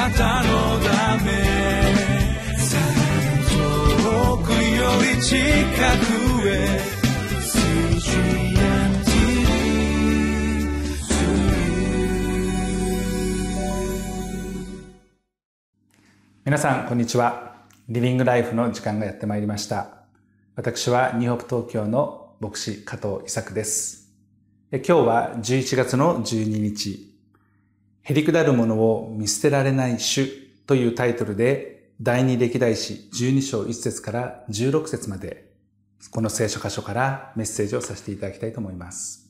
なたのため遠くより近くへ皆さんこんにちは。リビングライフの時間がやってまいりました。私はニューホープ東京の牧師加藤伊作です。今日は11月の12日。へりくだるものを見捨てられない主というタイトルで第二歴代史12章1節から16節までこの聖書箇所からメッセージをさせていただきたいと思います。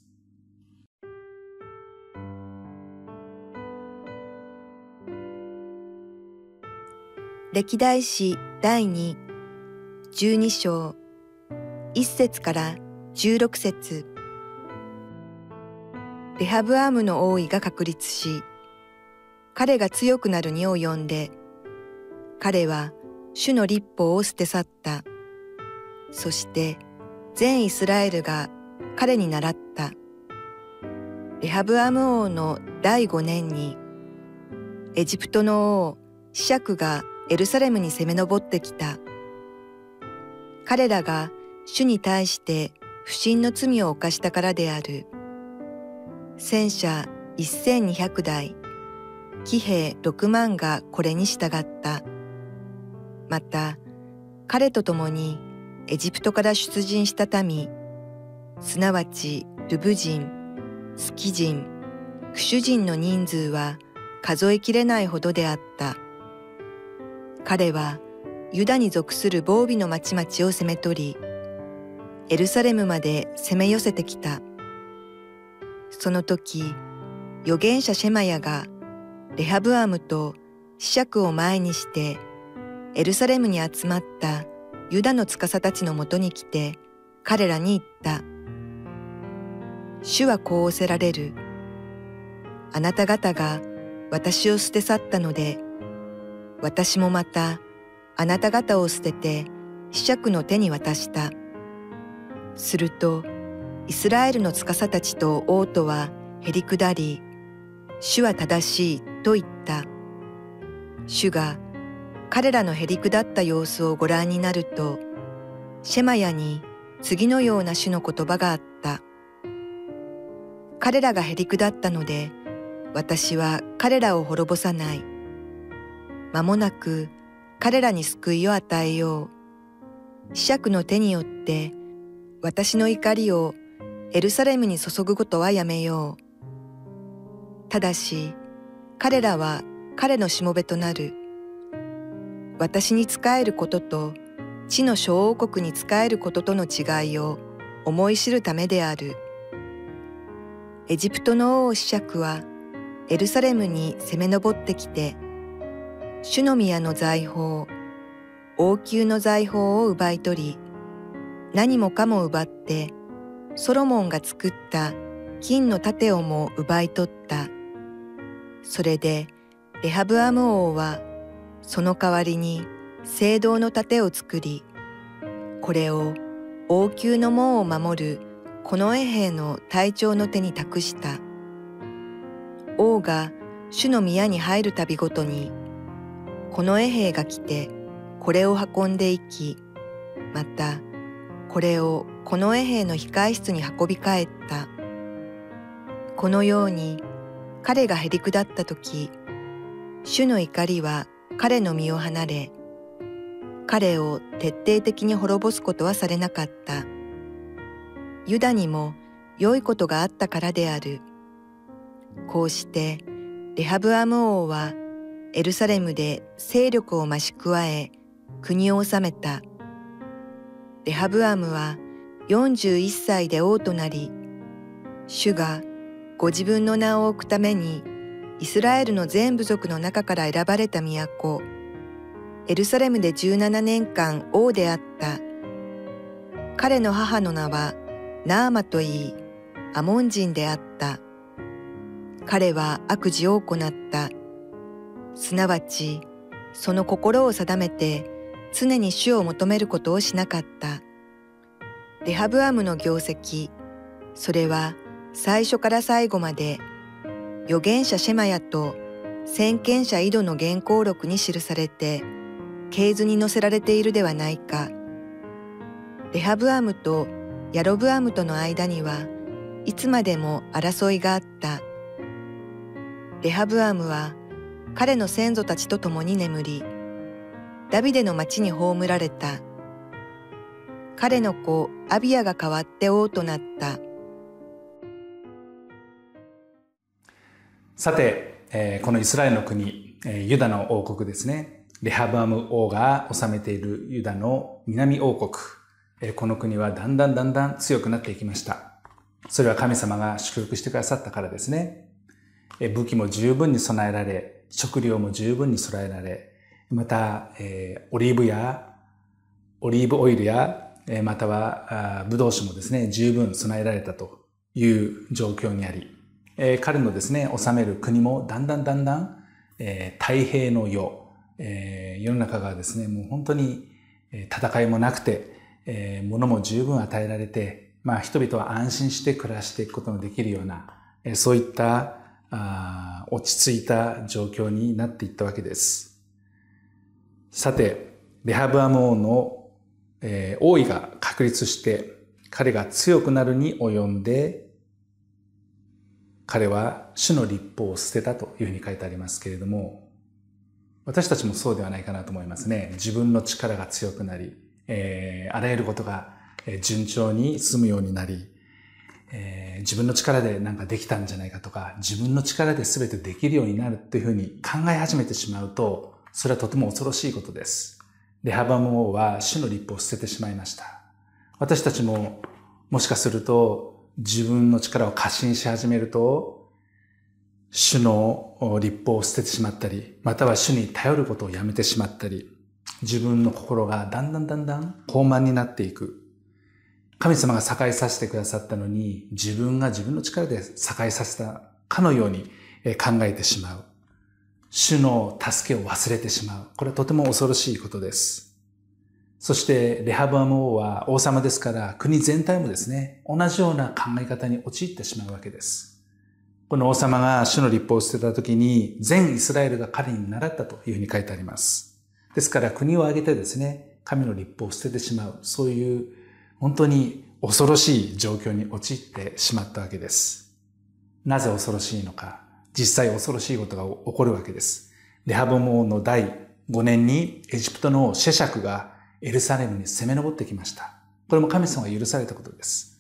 歴代史第2、12章、1節から16節レハブアームの王位が確立し、彼が強くなるに及んで、彼は主の立法を捨て去った。そして全イスラエルが彼に倣った。レハブアム王の第五年に、エジプトの王シシャクがエルサレムに攻め上ってきた。彼らが主に対して不信の罪を犯したからである。戦車1200台、騎兵6万がこれに従った。また、彼と共にエジプトから出陣した民、すなわちルブ人、スキ人、クシュ人の人数は数えきれないほどであった。彼はユダに属する防備の町々を攻め取り、エルサレムまで攻め寄せてきた。その時、預言者シェマヤがレハブアムとシシャクを前にして、エルサレムに集まったユダの司たちのもとに来て、彼らに言った。主はこう仰せられる。あなた方が私を捨て去ったので、私もまたあなた方を捨てて子爵の手に渡した。するとイスラエルの司たちと王とはへりくだり、主は正しいと言った。主が彼らのへりくだった様子をご覧になると、シェマヤに次のような主の言葉があった。彼らがへりくだったので、私は彼らを滅ぼさない。間もなく彼らに救いを与えよう。子爵の手によって私の怒りをエルサレムに注ぐことはやめよう。ただし彼らは彼のしもべとなる。私に仕えることと地の小王国に仕えることとの違いを思い知るためである。エジプトの王子爵はエルサレムに攻め上ってきて主の宮の財宝、王宮の財宝を奪い取り、何もかも奪って、ソロモンが作った金の盾をも奪い取った。それで、レハブアム王は、その代わりに聖堂の盾を作り、これを王宮の門を守るこの衛兵の隊長の手に託した。王が主の宮に入るたびごとに、この衛兵が来てこれを運んでいきまたこれをこの衛兵の控え室に運び帰ったこのように彼がへりくだった時主の怒りは彼の身を離れ彼を徹底的に滅ぼすことはされなかったユダにも良いことがあったからであるこうしてレハブアム王はエルサレムで勢力を増し加え国を治めた。レハブアムは41歳で王となり、主がご自分の名を置くためにイスラエルの全部族の中から選ばれた都、エルサレムで17年間王であった。彼の母の名はナーマといい、アモン人であった。彼は悪事を行った。すなわちその心を定めて常に主を求めることをしなかった。レハブアムの業績、それは最初から最後まで預言者シェマヤと先見者井戸の原稿録に記されて系図に載せられているではないか。レハブアムとヤロブアムとの間にはいつまでも争いがあった。レハブアムは彼の先祖たちと共に眠りダビデの町に葬られた。彼の子アビアが代わって王となった。さて、えーこのイスラエルの国、えーユダの王国ですね。レハブアム王が治めているユダの南王国。えーこの国はだんだんだんだん強くなっていきました。それは神様が祝福してくださったからですね。え武器も十分に備えられ、食料も十分に備えられ、また、えオリーブや、オリーブオイルや、えまたは、ブドウ酒もですね、十分備えられたという状況にあり、えー彼のですね、治める国もだんだんだんだん、えー太平の世、えー世の中がですね、もう本当に戦いもなくて、えー物も十分与えられて、まあ人々は安心して暮らしていくことのできるような、えーそういったあ落ち着いた状況になっていったわけです。さて、レハブアム王の、えー王位が確立して、彼が強くなるに及んで、彼は主の立法を捨てたというふうに書いてありますけれども、私たちもそうではないかなと思いますね。自分の力が強くなり、えーあらゆることが順調に進むようになり、えー自分の力でなんかできたんじゃないかとか、自分の力で全てできるようになるっていうふうに考え始めてしまうと、それはとても恐ろしいことです。レハバム王は主の立法を捨ててしまいました。私たちももしかすると自分の力を過信し始めると、主の立法を捨ててしまったり、または主に頼ることをやめてしまったり、自分の心がだんだんだんだん高慢になっていく。神様が栄えさせてくださったのに、自分が自分の力で栄えさせたかのように考えてしまう。主の助けを忘れてしまう。これはとても恐ろしいことです。そして、レハブアム王は王様ですから、国全体もですね、同じような考え方に陥ってしまうわけです。この王様が主の立法を捨てた時に、全イスラエルが彼に習ったというふうに書いてあります。ですから、国を挙げてですね、神の立法を捨ててしまう、そういう本当に恐ろしい状況に陥ってしまったわけです。なぜ恐ろしいのか。実際恐ろしいことが起こるわけです。レハボモ王の第5年にエジプトのシェシャクがエルサレムに攻め上ってきました。これも神様が許されたことです。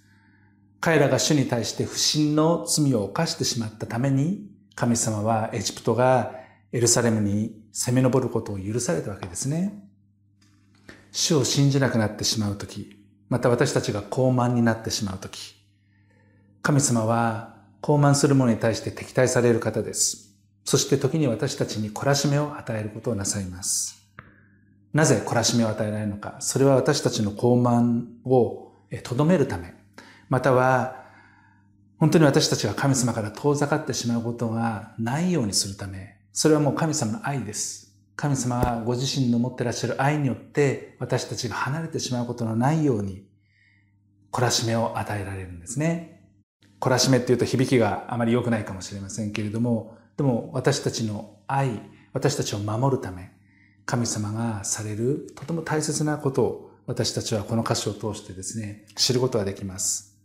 彼らが主に対して不信の罪を犯してしまったために、神様はエジプトがエルサレムに攻め上ることを許されたわけですね。主を信じなくなってしまうとき、また私たちが高慢になってしまうとき、神様は高慢する者に対して敵対される方です。そして時に私たちに懲らしめを与えることをなさいます。なぜ懲らしめを与えられるのか。それは私たちの高慢をとどめるため、または本当に私たちが神様から遠ざかってしまうことがないようにするため、それはもう神様の愛です。神様がご自身の持ってらっしゃる愛によって私たちが離れてしまうことのないように懲らしめを与えられるんですね。懲らしめっていうと響きがあまり良くないかもしれませんけれども、でも私たちの愛、私たちを守るため、神様がされるとても大切なことを私たちはこの歌詞を通してですね、知ることができます。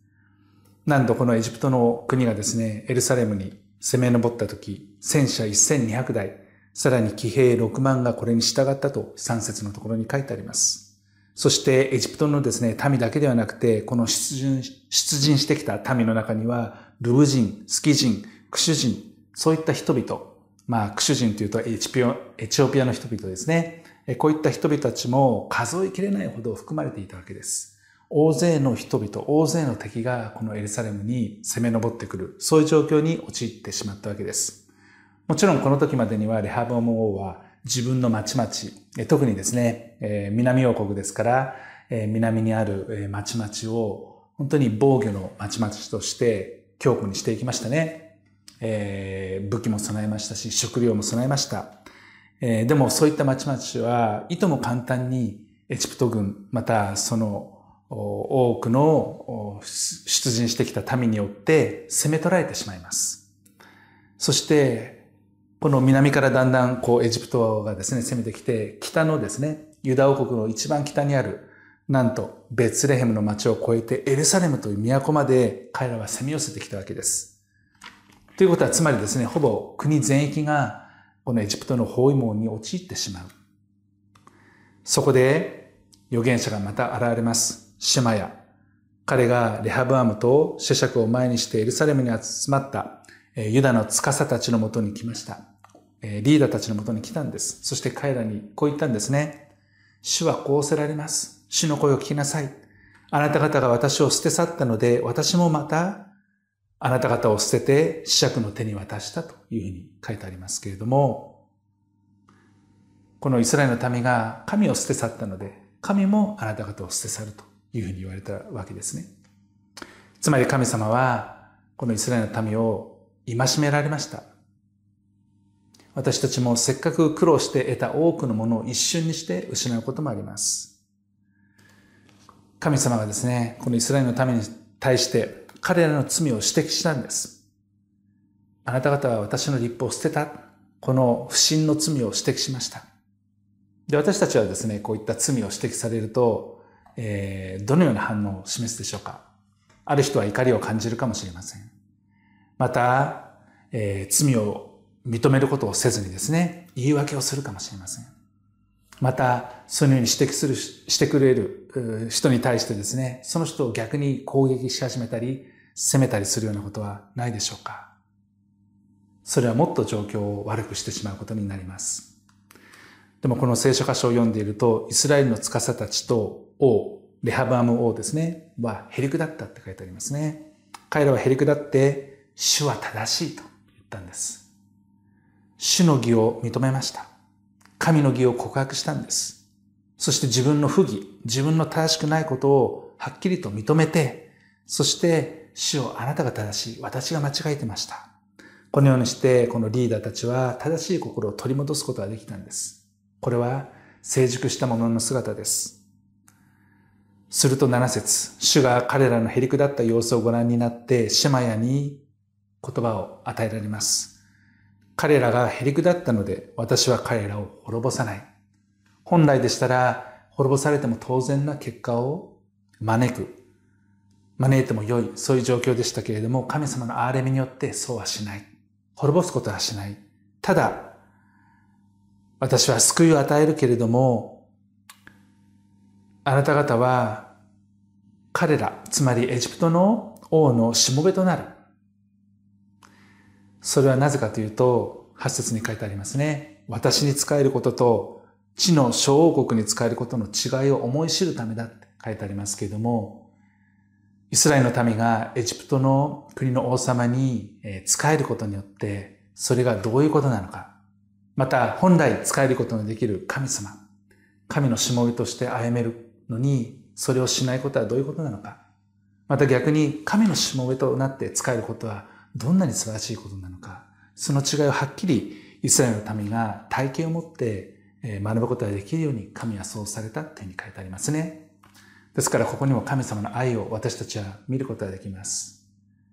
何度このエジプトの国がですね、エルサレムに攻め上った時、戦車1200台、さらに騎兵6万がこれに従ったと3節のところに書いてあります。そしてエジプトのですね、民だけではなくて、この出陣出陣してきた民の中には、ルブ人、スキ人、クシュ人、そういった人々、まあ、クシュ人というとエチピオエチオピアの人々ですね。こういった人々たちも数えきれないほど含まれていたわけです。大勢の人々、大勢の敵がこのエルサレムに攻め上ってくる、そういう状況に陥ってしまったわけです。もちろんこの時までにはレハボム王は自分の町々、特にですね、南王国ですから、南にある町々を本当に防御の町々として強固にしていきましたね。武器も備えましたし、食料も備えました。でもそういった町々はいとも簡単にエジプト軍、またその多くの出陣してきた民によって攻め取られてしまいます。そして、この南からだんだんこうエジプトがですね、攻めてきて、北のですね、ユダ王国の一番北にある、なんと、ベツレヘムの町を越えてエルサレムという都まで彼らは攻め寄せてきたわけです。ということは、つまりですね、ほぼ国全域がこのエジプトの包囲網に陥ってしまう。そこで預言者がまた現れます。シマヤ。彼がレハブアムとシェシャクを前にしてエルサレムに集まったユダの司たちのもとに来ました。リーダーたちのもとに来たんです。そして彼らにこう言ったんですね。主はこうせられます。主の声を聞きなさい。あなた方が私を捨て去ったので、私もまたあなた方を捨てて死者の手に渡したというふうに書いてありますけれども、このイスラエルの民が神を捨て去ったので、神もあなた方を捨て去るというふうに言われたわけですね。つまり神様は、このイスラエルの民を戒められました。私たちもせっかく苦労して得た多くのものを一瞬にして失うこともあります。神様がですね、このイスラエルの民に対して彼らの罪を指摘したんです。あなた方は私の立法を捨てた。この不信の罪を指摘しました。で、私たちはですね、こういった罪を指摘されると、えー、どのような反応を示すでしょうか。ある人は怒りを感じるかもしれません。また、えー、罪を認めることをせずにですね、言い訳をするかもしれません。また、そのように指摘する、してくれる人に対してですね、その人を逆に攻撃し始めたり、責めたりするようなことはないでしょうかそれはもっと状況を悪くしてしまうことになります。でもこの聖書箇所を読んでいると、イスラエルの司たちと王、レハバーム王ですね、はへりくだったって書いてありますね。彼らはへりくだって、主は正しいと言ったんです。主の義を認めました。神の義を告白したんです。そして自分の不義、自分の正しくないことをはっきりと認めて、そして主をあなたが正しい、私が間違えてました。このようにして、このリーダーたちは正しい心を取り戻すことができたんです。これは成熟した者の姿です。すると7節主が彼らのへりくだった様子をご覧になって、シェマヤに言葉を与えられます。彼らがへりくだったので、私は彼らを滅ぼさない。本来でしたら、滅ぼされても当然な結果を招く。招いても良い、そういう状況でしたけれども、神様の憐れみによってそうはしない。滅ぼすことはしない。ただ、私は救いを与えるけれども、あなた方は彼ら、つまりエジプトの王のしもべとなる。それはなぜかというと、8節に書いてありますね。私に仕えることと、地の小王国に仕えることの違いを思い知るためだって書いてありますけれども、イスラエルの民がエジプトの国の王様に仕えることによって、それがどういうことなのか、また本来仕えることのできる神様、神のしもべとして歩めるのに、それをしないことはどういうことなのか、また逆に神のしもべとなって仕えることはどんなに素晴らしいことなのか、その違いをはっきりイスラエルの民が体験を持って学ぶことができるように神はそうされたってに書いてありますね。ですからここにも神様の愛を私たちは見ることができます。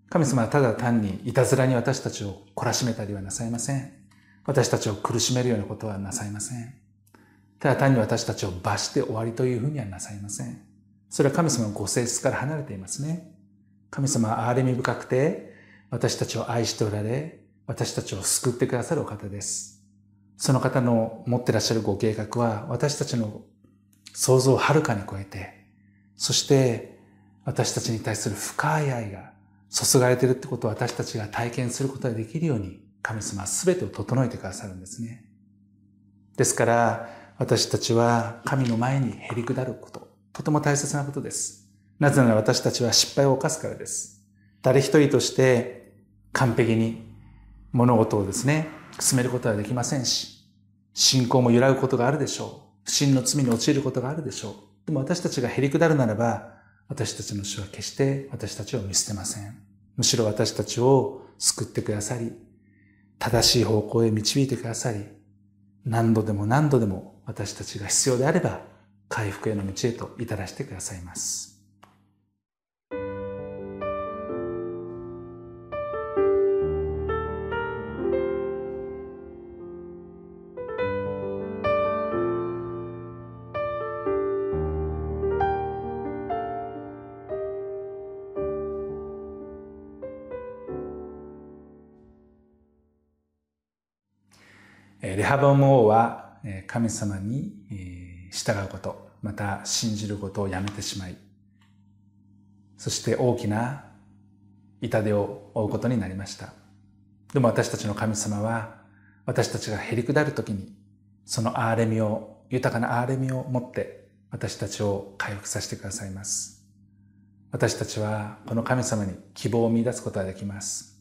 神様はただ単にいたずらに私たちを懲らしめたりはなさいません。私たちを苦しめるようなことはなさいません。ただ単に私たちを罰して終わりというふうにはなさいません。それは神様のご性質から離れていますね。神様は憐れみ深くて、私たちを愛しておられ、私たちを救ってくださるお方です。その方の持ってらっしゃるご計画は私たちの想像をはるかに超えて、そして私たちに対する深い愛が注がれているってことを私たちが体験することができるように神様は全てを整えてくださるんですね。ですから私たちは神の前にへりくだること、とても大切なことです。なぜなら私たちは失敗を犯すからです。誰一人として完璧に物事をですね、進めることはできませんし、信仰も揺らぐことがあるでしょう。不信の罪に陥ることがあるでしょう。でも私たちがへりくだるならば、私たちの主は決して私たちを見捨てません。むしろ私たちを救ってくださり、正しい方向へ導いてくださり、何度でも何度でも私たちが必要であれば、回復への道へと至らしてくださいます。レハボム王は神様に従うこと、また信じることをやめてしまい、そして大きな痛手を負うことになりました。でも私たちの神様は、私たちがへりくだるときに、その憐れみを、豊かな憐れみを持って私たちを回復させてくださいます。私たちはこの神様に希望を見出すことができます。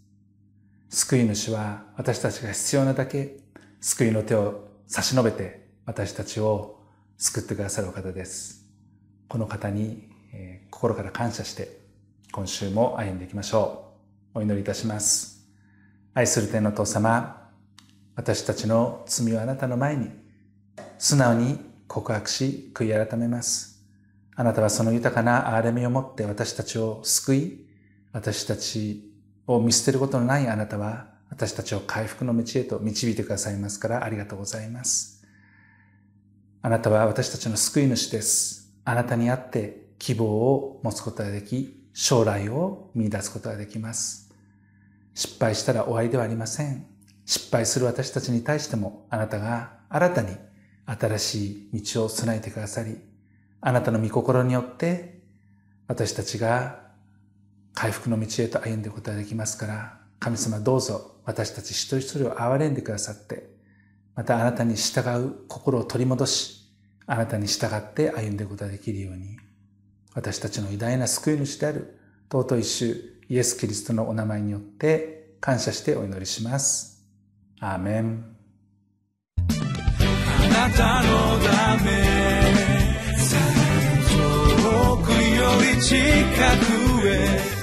救い主は私たちが必要なだけ救いの手を差し伸べて私たちを救ってくださるお方です。この方に、え、心から感謝して今週も歩んでいきましょう。お祈りいたします。愛する天の父様、私たちの罪をあなたの前に素直に告白し悔い改めます。あなたはその豊かな憐れみを持って私たちを救い、私たちを見捨てることのないあなたは、私たちを回復の道へと導いてくださいますからありがとうございます。あなたは私たちの救い主です。あなたにあって希望を持つことができ、将来を見出すことができます。失敗したら終わりではありません。失敗する私たちに対してもあなたが新たに新しい道を備えてくださり、あなたの御心によって私たちが回復の道へと歩んでいくことができますから、神様どうぞ私たち一人一人を憐れんでくださって、またあなたに従う心を取り戻し、あなたに従って歩んでいくことができるように、私たちの偉大な救い主である尊い主イエス・キリストのお名前によって感謝してお祈りします。アーメン。あなたのため遠くより近くへ